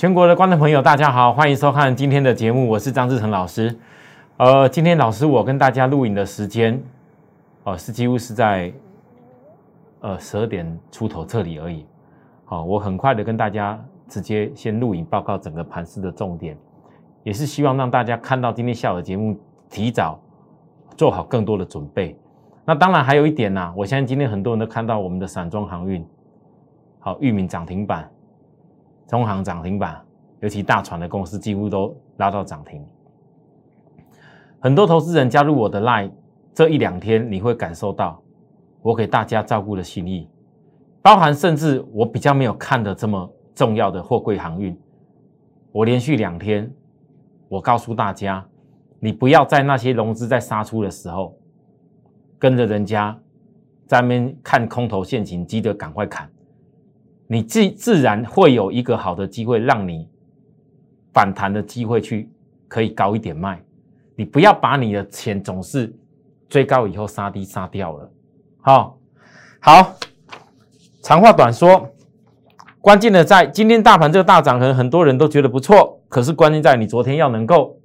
全国的观众朋友，大家好，欢迎收看今天的节目，我是张志成老师。呃，今天老师我跟大家录影的时间，哦，是几乎是在呃十二点出头这里而已。好，我很快的跟大家直接先录影报告整个盘市的重点，也是希望让大家看到今天下午的节目，提早做好更多的准备。那当然还有一点呐，我相信今天很多人都看到我们的散装航运，好，域名涨停板。中行涨停板，尤其大船的公司几乎都拉到涨停。很多投资人加入我的 Line，这一两天你会感受到我给大家照顾的心意，包含甚至我比较没有看的这么重要的货柜航运，我连续两天，我告诉大家，你不要在那些融资在杀出的时候，跟着人家在那边看空头陷阱，急得赶快砍。你自自然会有一个好的机会，让你反弹的机会去可以高一点卖。你不要把你的钱总是追高以后杀低杀掉了。好，好，长话短说，关键的在今天大盘这个大涨，可能很多人都觉得不错，可是关键在你昨天要能够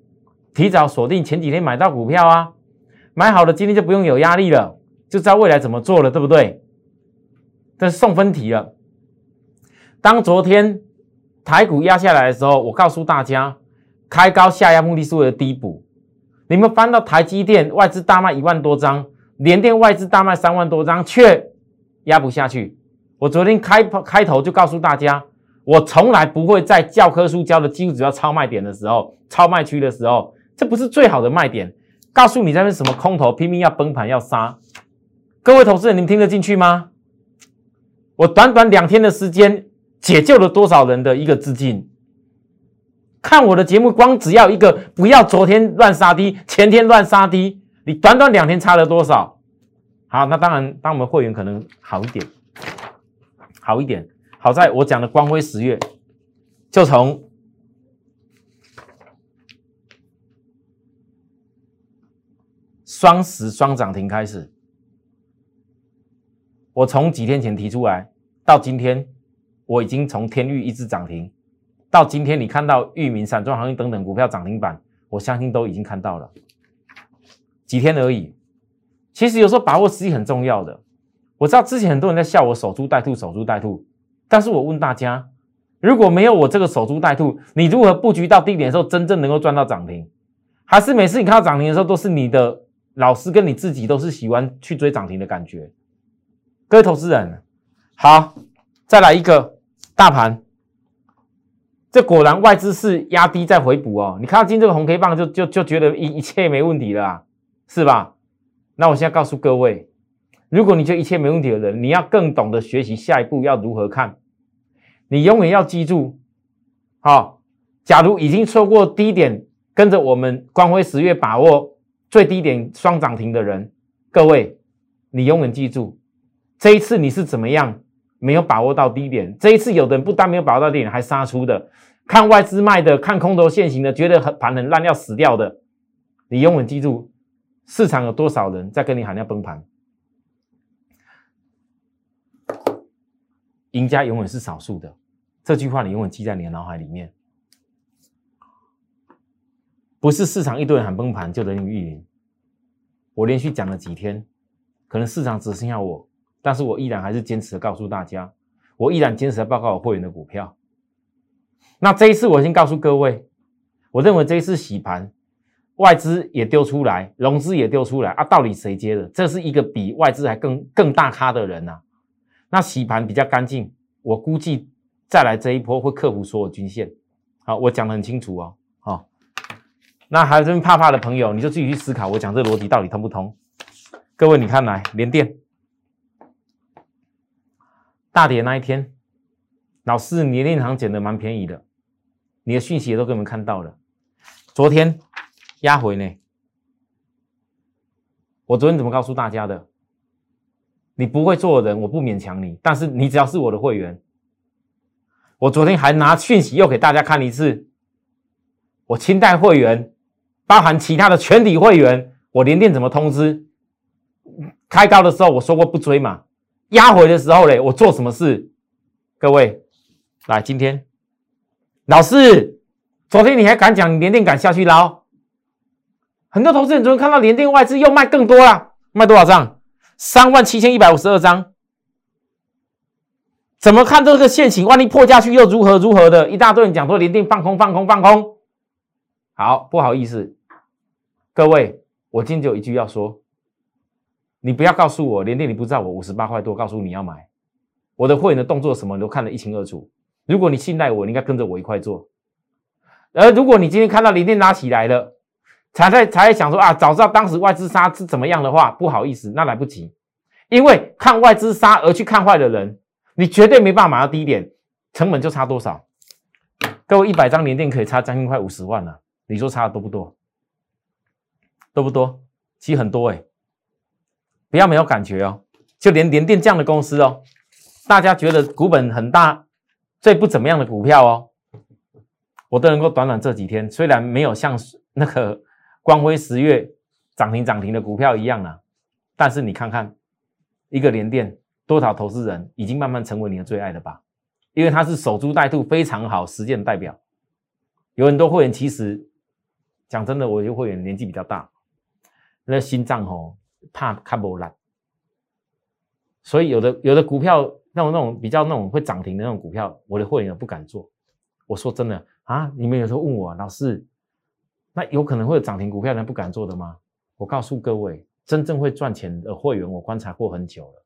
提早锁定前几天买到股票啊，买好了今天就不用有压力了，就知道未来怎么做了，对不对？这是送分题了。当昨天台股压下来的时候，我告诉大家，开高下压目的是为了低补。你们翻到台积电外资大卖一万多张，联电外资大卖三万多张，却压不下去。我昨天开开头就告诉大家，我从来不会在教科书教的几乎只要超卖点的时候、超卖区的时候，这不是最好的卖点。告诉你在那什么空头拼命要崩盘要杀，各位投资人，你们听得进去吗？我短短两天的时间。解救了多少人的一个资金？看我的节目，光只要一个不要昨天乱杀低，前天乱杀低，你短短两天差了多少？好，那当然，当我们会员可能好一点，好一点。好在我讲的光辉十月，就从双十双涨停开始，我从几天前提出来，到今天。我已经从天域一直涨停，到今天你看到域名、散装航运等等股票涨停板，我相信都已经看到了，几天而已。其实有时候把握时机很重要的。我知道之前很多人在笑我守株待兔，守株待兔。但是我问大家，如果没有我这个守株待兔，你如何布局到低点的时候真正能够赚到涨停？还是每次你看到涨停的时候，都是你的老师跟你自己都是喜欢去追涨停的感觉？各位投资人，好，再来一个。大盘，这果然外资是压低再回补哦。你看到今这个红 K 棒，就就就觉得一一切没问题了，是吧？那我现在告诉各位，如果你就一切没问题的人，你要更懂得学习下一步要如何看。你永远要记住，好，假如已经错过低点，跟着我们光辉十月把握最低点双涨停的人，各位，你永远记住，这一次你是怎么样？没有把握到低点，这一次有的人不但没有把握到低点，还杀出的，看外资卖的，看空头现行的，觉得很盘很烂要死掉的，你永远记住，市场有多少人在跟你喊要崩盘，赢家永远是少数的，这句话你永远记在你的脑海里面，不是市场一堆人喊崩盘就人云亦云，我连续讲了几天，可能市场只剩下我。但是我依然还是坚持的告诉大家，我依然坚持的报告我会员的股票。那这一次我先告诉各位，我认为这一次洗盘，外资也丢出来，融资也丢出来啊，到底谁接的？这是一个比外资还更更大咖的人呐。那洗盘比较干净，我估计再来这一波会克服所有均线。好，我讲的很清楚哦。好，那还是怕怕的朋友，你就自己去思考，我讲这逻辑到底通不通？各位，你看来连电。大跌那一天，老师，你的链行捡的蛮便宜的，你的讯息也都给我们看到了。昨天压回呢，我昨天怎么告诉大家的？你不会做人，我不勉强你，但是你只要是我的会员，我昨天还拿讯息又给大家看一次。我清代会员，包含其他的全体会员，我连电怎么通知？开高的时候我说过不追嘛。压回的时候嘞，我做什么事？各位，来，今天老师，昨天你还敢讲连电敢下去捞？很多投资人昨天看到连电外资又卖更多了，卖多少张？三万七千一百五十二张。怎么看这个线型？万一破下去又如何如何的？一大堆人讲说连电放空放空放空。好，不好意思，各位，我今天就有一句要说，你不要告诉我连电你不知道我五十八块多，告诉你要买，我的会员的动作什么你都看得一清二楚。如果你信赖我，你应该跟着我一块做。而如果你今天看到连电拉起来了，才在才在想说啊，早知道当时外资杀是怎么样的话，不好意思，那来不及，因为看外资杀而去看坏的人，你绝对没办法买到低点，成本就差多少？各位一百张连电可以差将近快五十万了，你说差的多不多？多不多？其实很多哎，不要没有感觉哦，就连连电这样的公司哦，大家觉得股本很大。最不怎么样的股票哦，我都能够短短这几天，虽然没有像那个光辉十月涨停涨停的股票一样啊，但是你看看一个连电，多少投资人已经慢慢成为你的最爱了吧？因为它是守株待兔，非常好实践代表。有很多会员其实讲真的，我有会员年纪比较大，那心脏哦怕看不烂，所以有的有的股票。那种那种比较那种会涨停的那种股票，我的会员不敢做。我说真的啊，你们有时候问我老师，那有可能会有涨停股票，人不敢做的吗？我告诉各位，真正会赚钱的会员，我观察过很久了，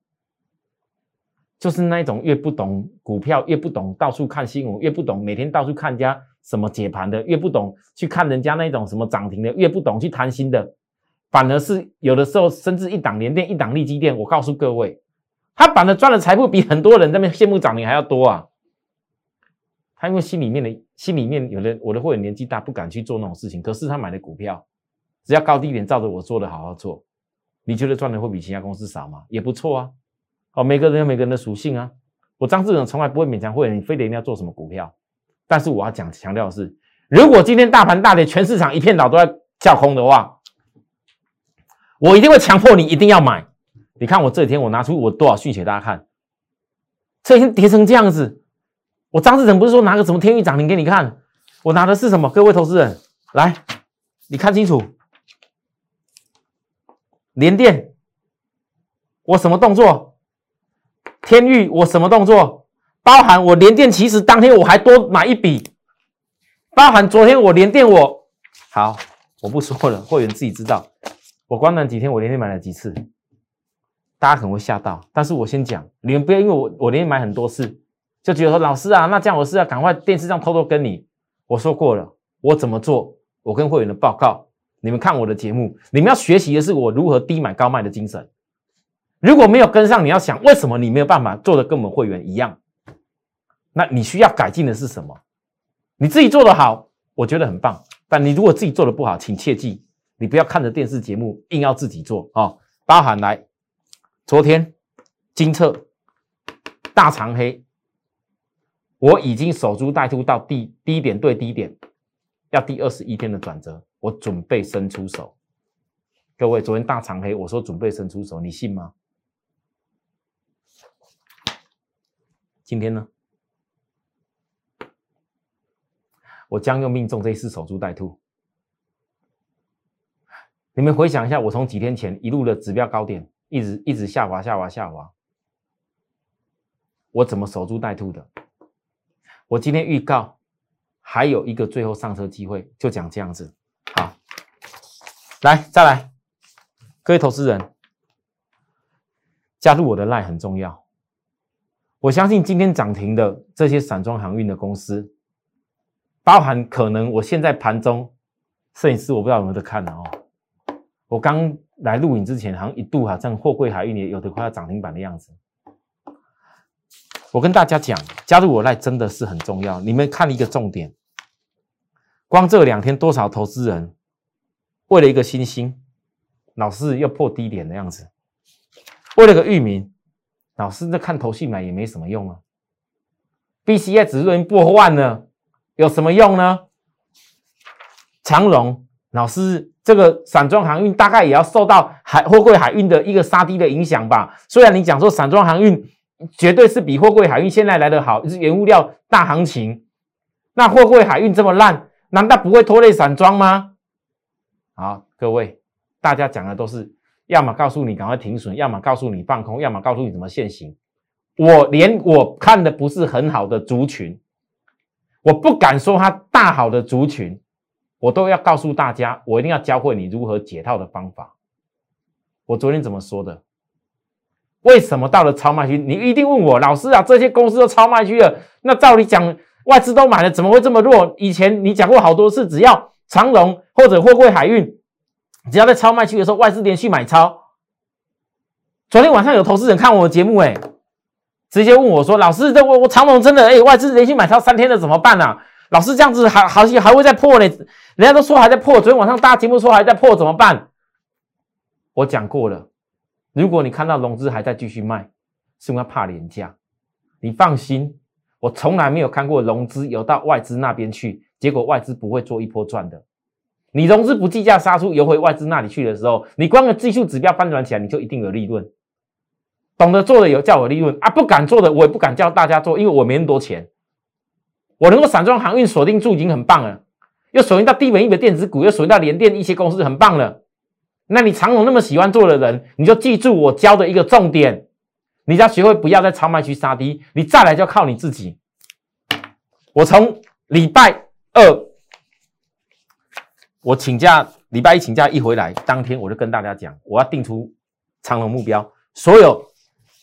就是那一种越不懂股票，越不懂到处看新闻，越不懂每天到处看人家什么解盘的，越不懂去看人家那种什么涨停的，越不懂去贪心的，反而是有的时候甚至一档连电，一档利基电，我告诉各位。他反而赚的财富比很多人在那羡慕涨停还要多啊！他因为心里面的心里面有的我的会员年纪大，不敢去做那种事情。可是他买的股票，只要高低点照着我做的好好做，你觉得赚的会比其他公司少吗？也不错啊！哦，每个人有每个人的属性啊。我张志勇从来不会勉强会员，你非得一定要做什么股票。但是我要讲强调的是，如果今天大盘大跌，全市场一片倒都在叫空的话，我一定会强迫你一定要买。你看我这几天我拿出我多少讯息给大家看，这已经跌成这样子，我张志成不是说拿个什么天域涨停给你看，我拿的是什么？各位投资人来，你看清楚，联电，我什么动作？天域我什么动作？包含我联电，其实当天我还多买一笔，包含昨天我联电我好，我不说了，会员自己知道，我光那几天我连续买了几次。大家可能会吓到，但是我先讲，你们不要因为我我连续买很多次，就觉得说老师啊，那这样我是要赶快电视上偷偷跟你。我说过了，我怎么做，我跟会员的报告，你们看我的节目，你们要学习的是我如何低买高卖的精神。如果没有跟上，你要想为什么你没有办法做的跟我们会员一样？那你需要改进的是什么？你自己做的好，我觉得很棒，但你如果自己做的不好，请切记，你不要看着电视节目硬要自己做啊，包含来。昨天金策大长黑，我已经守株待兔到低低点对低点，要第二十一天的转折，我准备伸出手。各位，昨天大长黑，我说准备伸出手，你信吗？今天呢？我将用命中这一次守株待兔。你们回想一下，我从几天前一路的指标高点。一直一直下滑下滑下滑，我怎么守株待兔的？我今天预告还有一个最后上车机会，就讲这样子。好，来再来，各位投资人，加入我的 line 很重要。我相信今天涨停的这些散装航运的公司，包含可能我现在盘中摄影师我不知道有没有在看哦，我刚。来录影之前，好像一度好像货柜海运也有的快要涨停板的样子。我跟大家讲，加入我赖真的是很重要。你们看一个重点，光这两天多少投资人为了一个新星，老是要破低点的样子；为了个域名，老是在看头绪买也没什么用啊。B C I 指数已经破万了，有什么用呢？长荣老师。这个散装航运大概也要受到海货柜海运的一个杀低的影响吧。虽然你讲说散装航运绝对是比货柜海运现在来的好，是原物料大行情。那货柜海运这么烂？难道不会拖累散装吗？好，各位，大家讲的都是要么告诉你赶快停损，要么告诉你放空，要么告诉你怎么现行。我连我看的不是很好的族群，我不敢说它大好的族群，我都要告诉大家，我一定要教会你如何解套的方法。我昨天怎么说的？为什么到了超卖区，你一定问我老师啊？这些公司都超卖区了，那照理讲外资都买了，怎么会这么弱？以前你讲过好多次，只要长荣或者货柜海运，只要在超卖区的时候，外资连续买超。昨天晚上有投资人看我的节目，哎，直接问我说：“老师，这我我长荣真的哎，外资连续买超三天了，怎么办呢？老师这样子还好像还会再破呢？人家都说还在破，昨天晚上大家节目说还在破，怎么办？”我讲过了。如果你看到融资还在继续卖，是因为怕廉价。你放心，我从来没有看过融资游到外资那边去，结果外资不会做一波赚的。你融资不计价杀出游回外资那里去的时候，你光个技术指标翻转起来，你就一定有利润。懂得做的有叫我利润啊，不敢做的我也不敢叫大家做，因为我没那么多钱。我能够散装航运锁定住已经很棒了，又锁定到低本一的电子股，又锁定到联电一些公司，很棒了。那你长荣那么喜欢做的人，你就记住我教的一个重点，你要学会不要在超卖区杀低，你再来就靠你自己。我从礼拜二，我请假，礼拜一请假一回来，当天我就跟大家讲，我要定出长荣目标。所有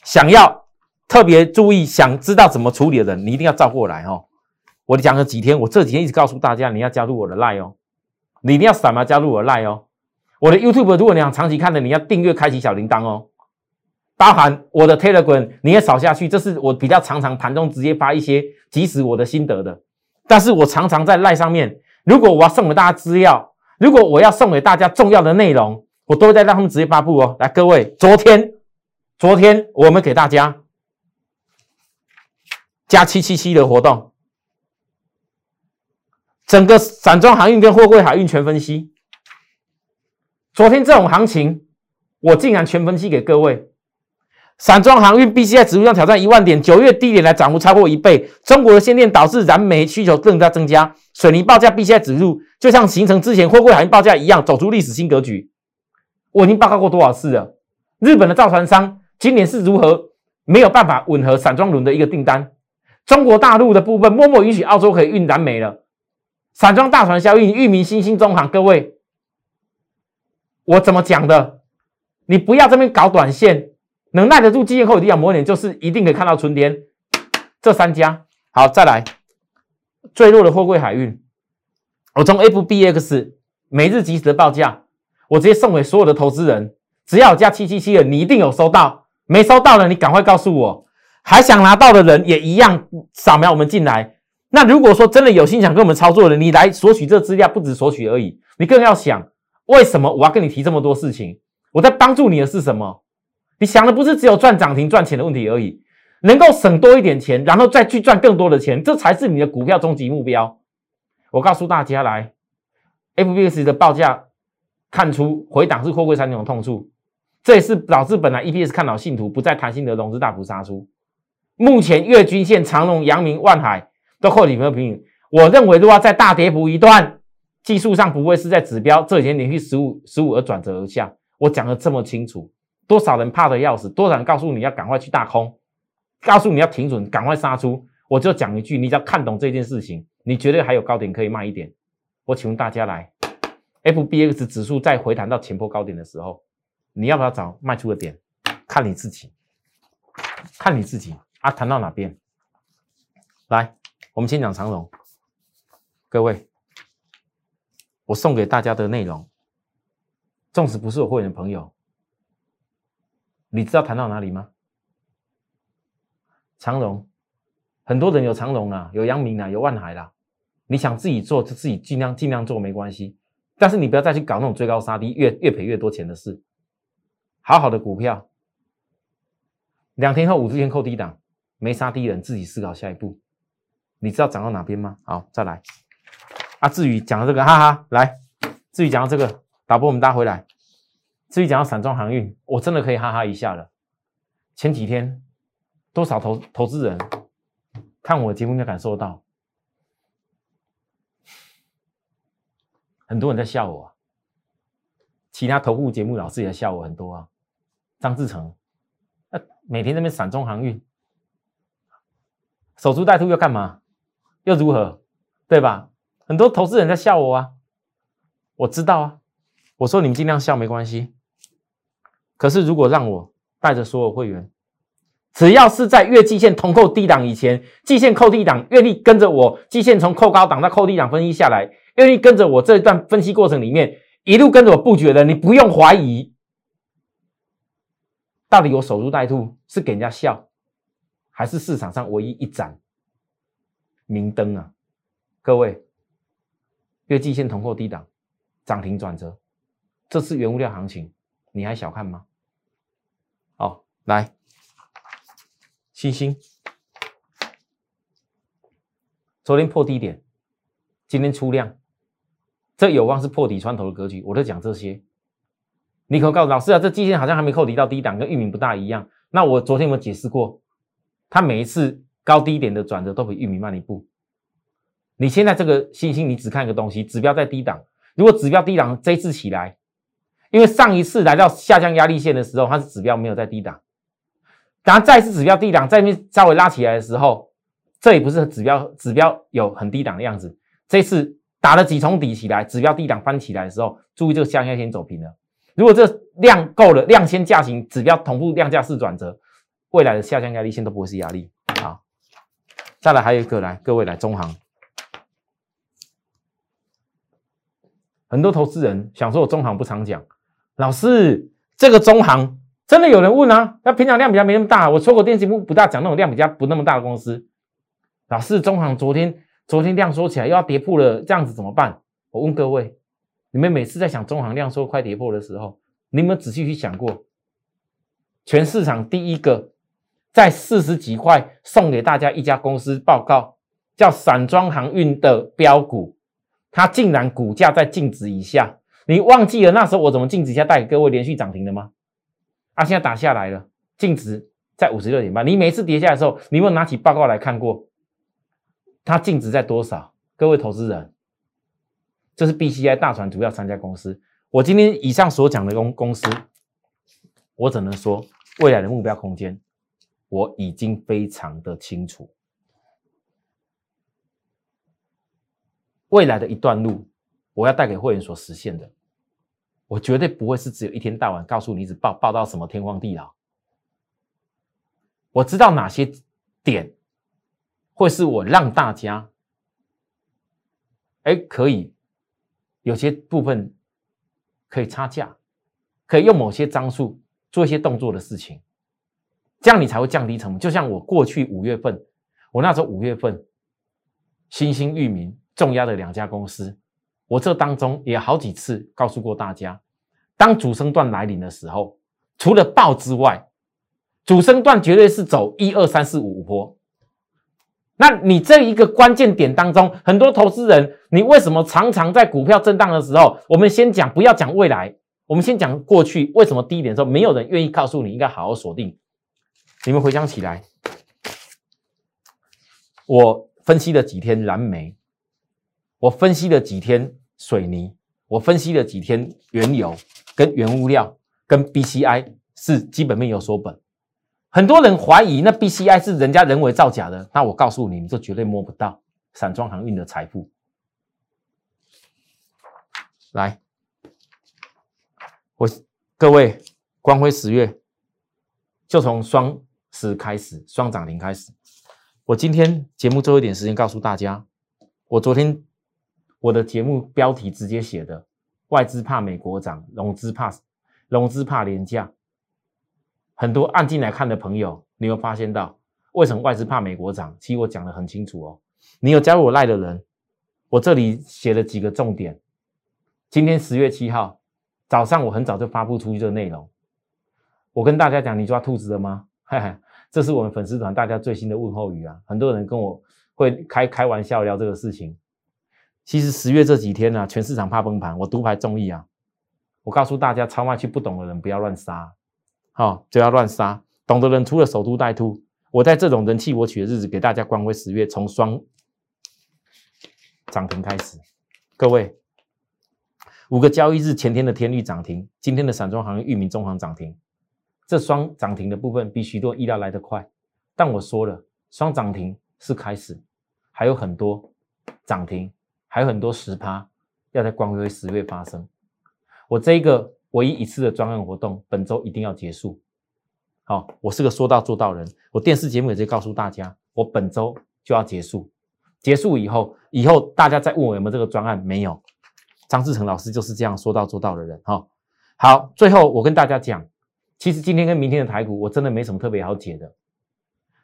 想要特别注意、想知道怎么处理的人，你一定要照过来哦。我讲了几天，我这几天一直告诉大家，你要加入我的 line 哦，你一定要扫码加入我的 line 哦。我的 YouTube，如果你想长期看的，你要订阅、开启小铃铛哦。包含我的 Telegram，你也扫下去。这是我比较常常盘中直接发一些即时我的心得的。但是我常常在赖上面，如果我要送给大家资料，如果我要送给大家重要的内容，我都会在让他们直接发布哦。来，各位，昨天，昨天我们给大家加七七七的活动，整个散装航运跟货柜海运全分析。昨天这种行情，我竟然全分析给各位。散装航运 B C I 指数上挑战一万点，九月低点来涨幅超过一倍。中国的限电导致燃煤需求更加增加，水泥报价 B C I 指数就像形成之前货柜海运报价一样，走出历史新格局。我已经报告过多少次了？日本的造船商今年是如何没有办法吻合散装轮的一个订单？中国大陆的部分默默允许澳洲可以运燃煤了。散装大船效应，裕民、新兴、中航，各位。我怎么讲的？你不要这边搞短线，能耐得住基业后低价磨点，就是一定可以看到春天。这三家好，再来最弱的货柜海运，我从 FBX 每日即时的报价，我直接送给所有的投资人，只要加七七七的，你一定有收到。没收到的，你赶快告诉我。还想拿到的人也一样，扫描我们进来。那如果说真的有心想跟我们操作的，你来索取这资料，不止索取而已，你更要想。为什么我要跟你提这么多事情？我在帮助你的是什么？你想的不是只有赚涨停赚钱的问题而已，能够省多一点钱，然后再去赚更多的钱，这才是你的股票终极目标。我告诉大家，来，FBS 的报价看出回档是货柜三种痛处，这也是导致本来 EPS 看好信徒不再谈新的融资大幅杀出。目前月均线长隆、阳明、万海都后底没有平，我认为如果在大跌幅一段。技术上不会是在指标这几天连续十五十五而转折而下，我讲的这么清楚，多少人怕的要死，多少人告诉你要赶快去大空，告诉你要停准，赶快杀出，我就讲一句，你只要看懂这件事情，你绝对还有高点可以卖一点。我请问大家来，FBX 指数再回弹到前波高点的时候，你要不要找卖出的点？看你自己，看你自己啊，谈到哪边？来，我们先讲长荣，各位。我送给大家的内容，纵使不是我会员的朋友，你知道谈到哪里吗？长荣，很多人有长荣啊，有阳明啊，有万海啦。你想自己做就自己尽量尽量做没关系，但是你不要再去搞那种追高杀低、越越赔越多钱的事。好好的股票，两天后五十天扣低档，没杀低人自己思考下一步。你知道涨到哪边吗？好，再来。啊，至于讲到这个，哈哈，来，至于讲到这个，导播我们搭回来。至于讲到散装航运，我真的可以哈哈一下了。前几天多少投投资人看我节目应该感受到，很多人在笑我，其他投顾节目老师也笑我很多啊。张志成，那每天在那边散装航运，守株待兔要干嘛？又如何？对吧？很多投资人在笑我啊，我知道啊。我说你们尽量笑没关系。可是如果让我带着所有会员，只要是在月季线同扣低档以前，季线扣低档，愿意跟着我，季线从扣高档到扣低档分析下来，愿意跟着我这一段分析过程里面一路跟着我布局的，你不用怀疑，到底我守株待兔是给人家笑，还是市场上唯一一盏明灯啊？各位，月季线同扣低档，涨停转折，这次原物料行情，你还小看吗？好，来。星星，昨天破低点，今天出量，这有望是破底穿头的格局。我在讲这些，你可告诉老师啊，这季线好像还没扣底到低档，跟玉米不大一样。那我昨天有解释过，它每一次高低点的转折都比玉米慢一步。你现在这个星星，你只看一个东西，指标在低档。如果指标低档这一次起来，因为上一次来到下降压力线的时候，它是指标没有在低档。然后再次指标低档，在面稍微拉起来的时候，这也不是指标，指标有很低档的样子。这次打了几重底起来，指标低档翻起来的时候，注意这个下压线走平了。如果这量够了，量先价行，指标同步量价式转折，未来的下降压力线都不会是压力。再来还有一个来，各位来中行，很多投资人想说我中行不常讲，老师这个中行。真的有人问啊？那平常量比较没那么大，我说过电视不不大讲那种量比较不那么大的公司。老师，中行昨天昨天量缩起来又要跌破了，这样子怎么办？我问各位，你们每次在想中行量缩快跌破的时候，你有没有仔细去想过？全市场第一个在四十几块送给大家一家公司报告，叫散装航运的标股，它竟然股价在净值以下。你忘记了那时候我怎么净值下带给各位连续涨停的吗？啊，现在打下来了，净值在五十六点八。你每次跌下来的时候，你有没有拿起报告来看过？它净值在多少？各位投资人，这是 B C I 大船主要三家公司。我今天以上所讲的公公司，我只能说未来的目标空间，我已经非常的清楚。未来的一段路，我要带给会员所实现的。我绝对不会是只有一天到晚告诉你，只报报到什么天荒地老。我知道哪些点会是我让大家，哎，可以有些部分可以差价，可以用某些张数做一些动作的事情，这样你才会降低成本。就像我过去五月份，我那时候五月份，新兴域名重压的两家公司。我这当中也好几次告诉过大家，当主升段来临的时候，除了爆之外，主升段绝对是走一二三四五波。那你这一个关键点当中，很多投资人，你为什么常常在股票震荡的时候，我们先讲不要讲未来，我们先讲过去，为什么低点的时候没有人愿意告诉你应该好好锁定？你们回想起来，我分析了几天蓝莓。我分析了几天水泥，我分析了几天原油跟原物料跟 BCI 是基本面有所本。很多人怀疑那 BCI 是人家人为造假的，那我告诉你，你就绝对摸不到散装航运的财富。来，我各位光辉十月就从双是开始，双涨停开始。我今天节目最后一点时间告诉大家，我昨天。我的节目标题直接写的：外资怕美国涨，融资怕融资怕廉价。很多按进来看的朋友，你会发现到为什么外资怕美国涨？其实我讲的很清楚哦。你有加入我赖的人，我这里写了几个重点。今天十月七号早上，我很早就发布出去这个内容。我跟大家讲，你抓兔子了吗？嘿嘿，这是我们粉丝团大家最新的问候语啊！很多人跟我会开开玩笑聊这个事情。其实十月这几天呢，全市场怕崩盘，我独排众议啊！我告诉大家，超卖区不懂的人不要乱杀，好就要乱杀，懂的人除了守株待兔。我在这种人气我取的日子，给大家光辉十月从双涨停开始。各位，五个交易日前天的天域涨停，今天的散装行业、域名、中行涨停，这双涨停的部分比许多意料来得快。但我说了，双涨停是开始，还有很多涨停，还有很多十趴要在光辉十月发生。我这一个唯一一次的专案活动，本周一定要结束。好，我是个说到做到人，我电视节目也在告诉大家，我本周就要结束。结束以后，以后大家再问我有没有这个专案，没有。张志成老师就是这样说到做到的人哈。好，最后我跟大家讲，其实今天跟明天的台股，我真的没什么特别好解的。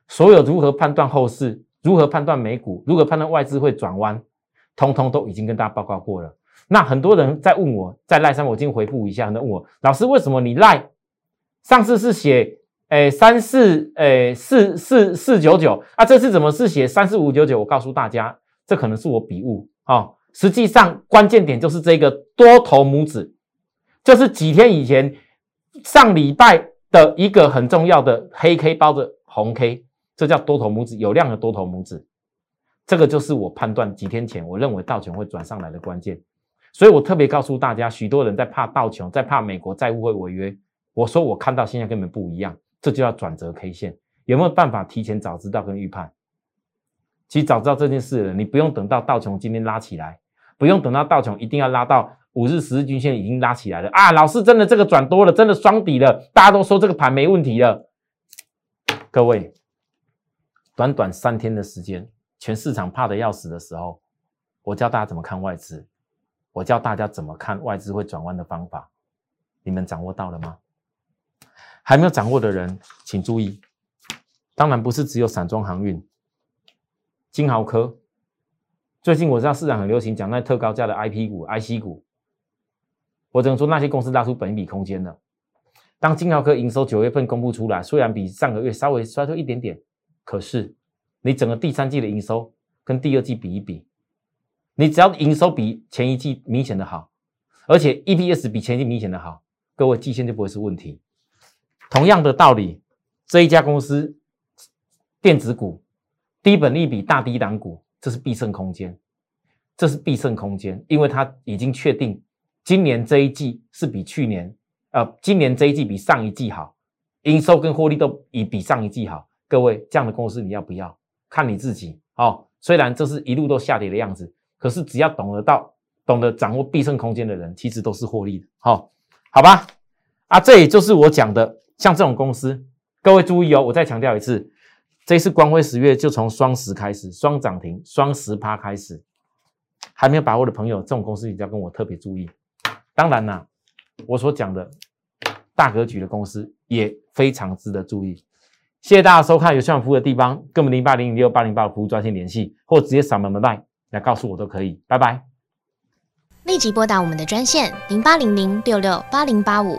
所有如何判断后市，如何判断美股，如何判断外资会转弯，通通都已经跟大家报告过了。那很多人在问我，在赖上我今天回复一下，很多人问我老师为什么你赖上次是写诶三四诶四四四九九啊，这次怎么是写三四五九九？我告诉大家，这可能是我笔误啊。实际上关键点就是这个多头拇指，就是几天以前上礼拜的一个很重要的黑 K 包着红 K，这叫多头拇指，有量的多头拇指。这个就是我判断几天前我认为道琼会转上来的关键。所以我特别告诉大家，许多人在怕道琼，在怕美国债务会违约。我说我看到现在根本不一样，这就叫转折 K 线。有没有办法提前早知道跟预判？其实早知道这件事了，你不用等到道琼今天拉起来，不用等到道琼一定要拉到五日、十日均线已经拉起来了啊！老师真的这个转多了，真的双底了，大家都说这个盘没问题了。各位，短短三天的时间，全市场怕的要死的时候，我教大家怎么看外资。我教大家怎么看外资会转弯的方法，你们掌握到了吗？还没有掌握的人，请注意。当然不是只有散装航运、金豪科。最近我知道市场很流行讲那特高价的 I P 股、I C 股，我只能说那些公司拉出本一笔空间了。当金豪科营收九月份公布出来，虽然比上个月稍微衰退一点点，可是你整个第三季的营收跟第二季比一比。你只要营收比前一季明显的好，而且 EPS 比前一季明显的好，各位季线就不会是问题。同样的道理，这一家公司电子股低本利比大低档股，这是必胜空间，这是必胜空间，因为它已经确定今年这一季是比去年，呃，今年这一季比上一季好，营收跟获利都比比上一季好。各位这样的公司你要不要？看你自己哦。虽然这是一路都下跌的样子。可是只要懂得到、懂得掌握必胜空间的人，其实都是获利的。好，好吧，啊，这也就是我讲的，像这种公司，各位注意哦，我再强调一次，这次光辉十月就从双十开始，双涨停、双十趴开始，还没有把握的朋友，这种公司你要跟我特别注意。当然啦，我所讲的大格局的公司也非常值得注意。谢谢大家收看有需要服务的地方，跟我们零八零零六八零八服务专线联系，或直接扫描门麦。来告诉我都可以，拜拜。立即拨打我们的专线零八零零六六八零八五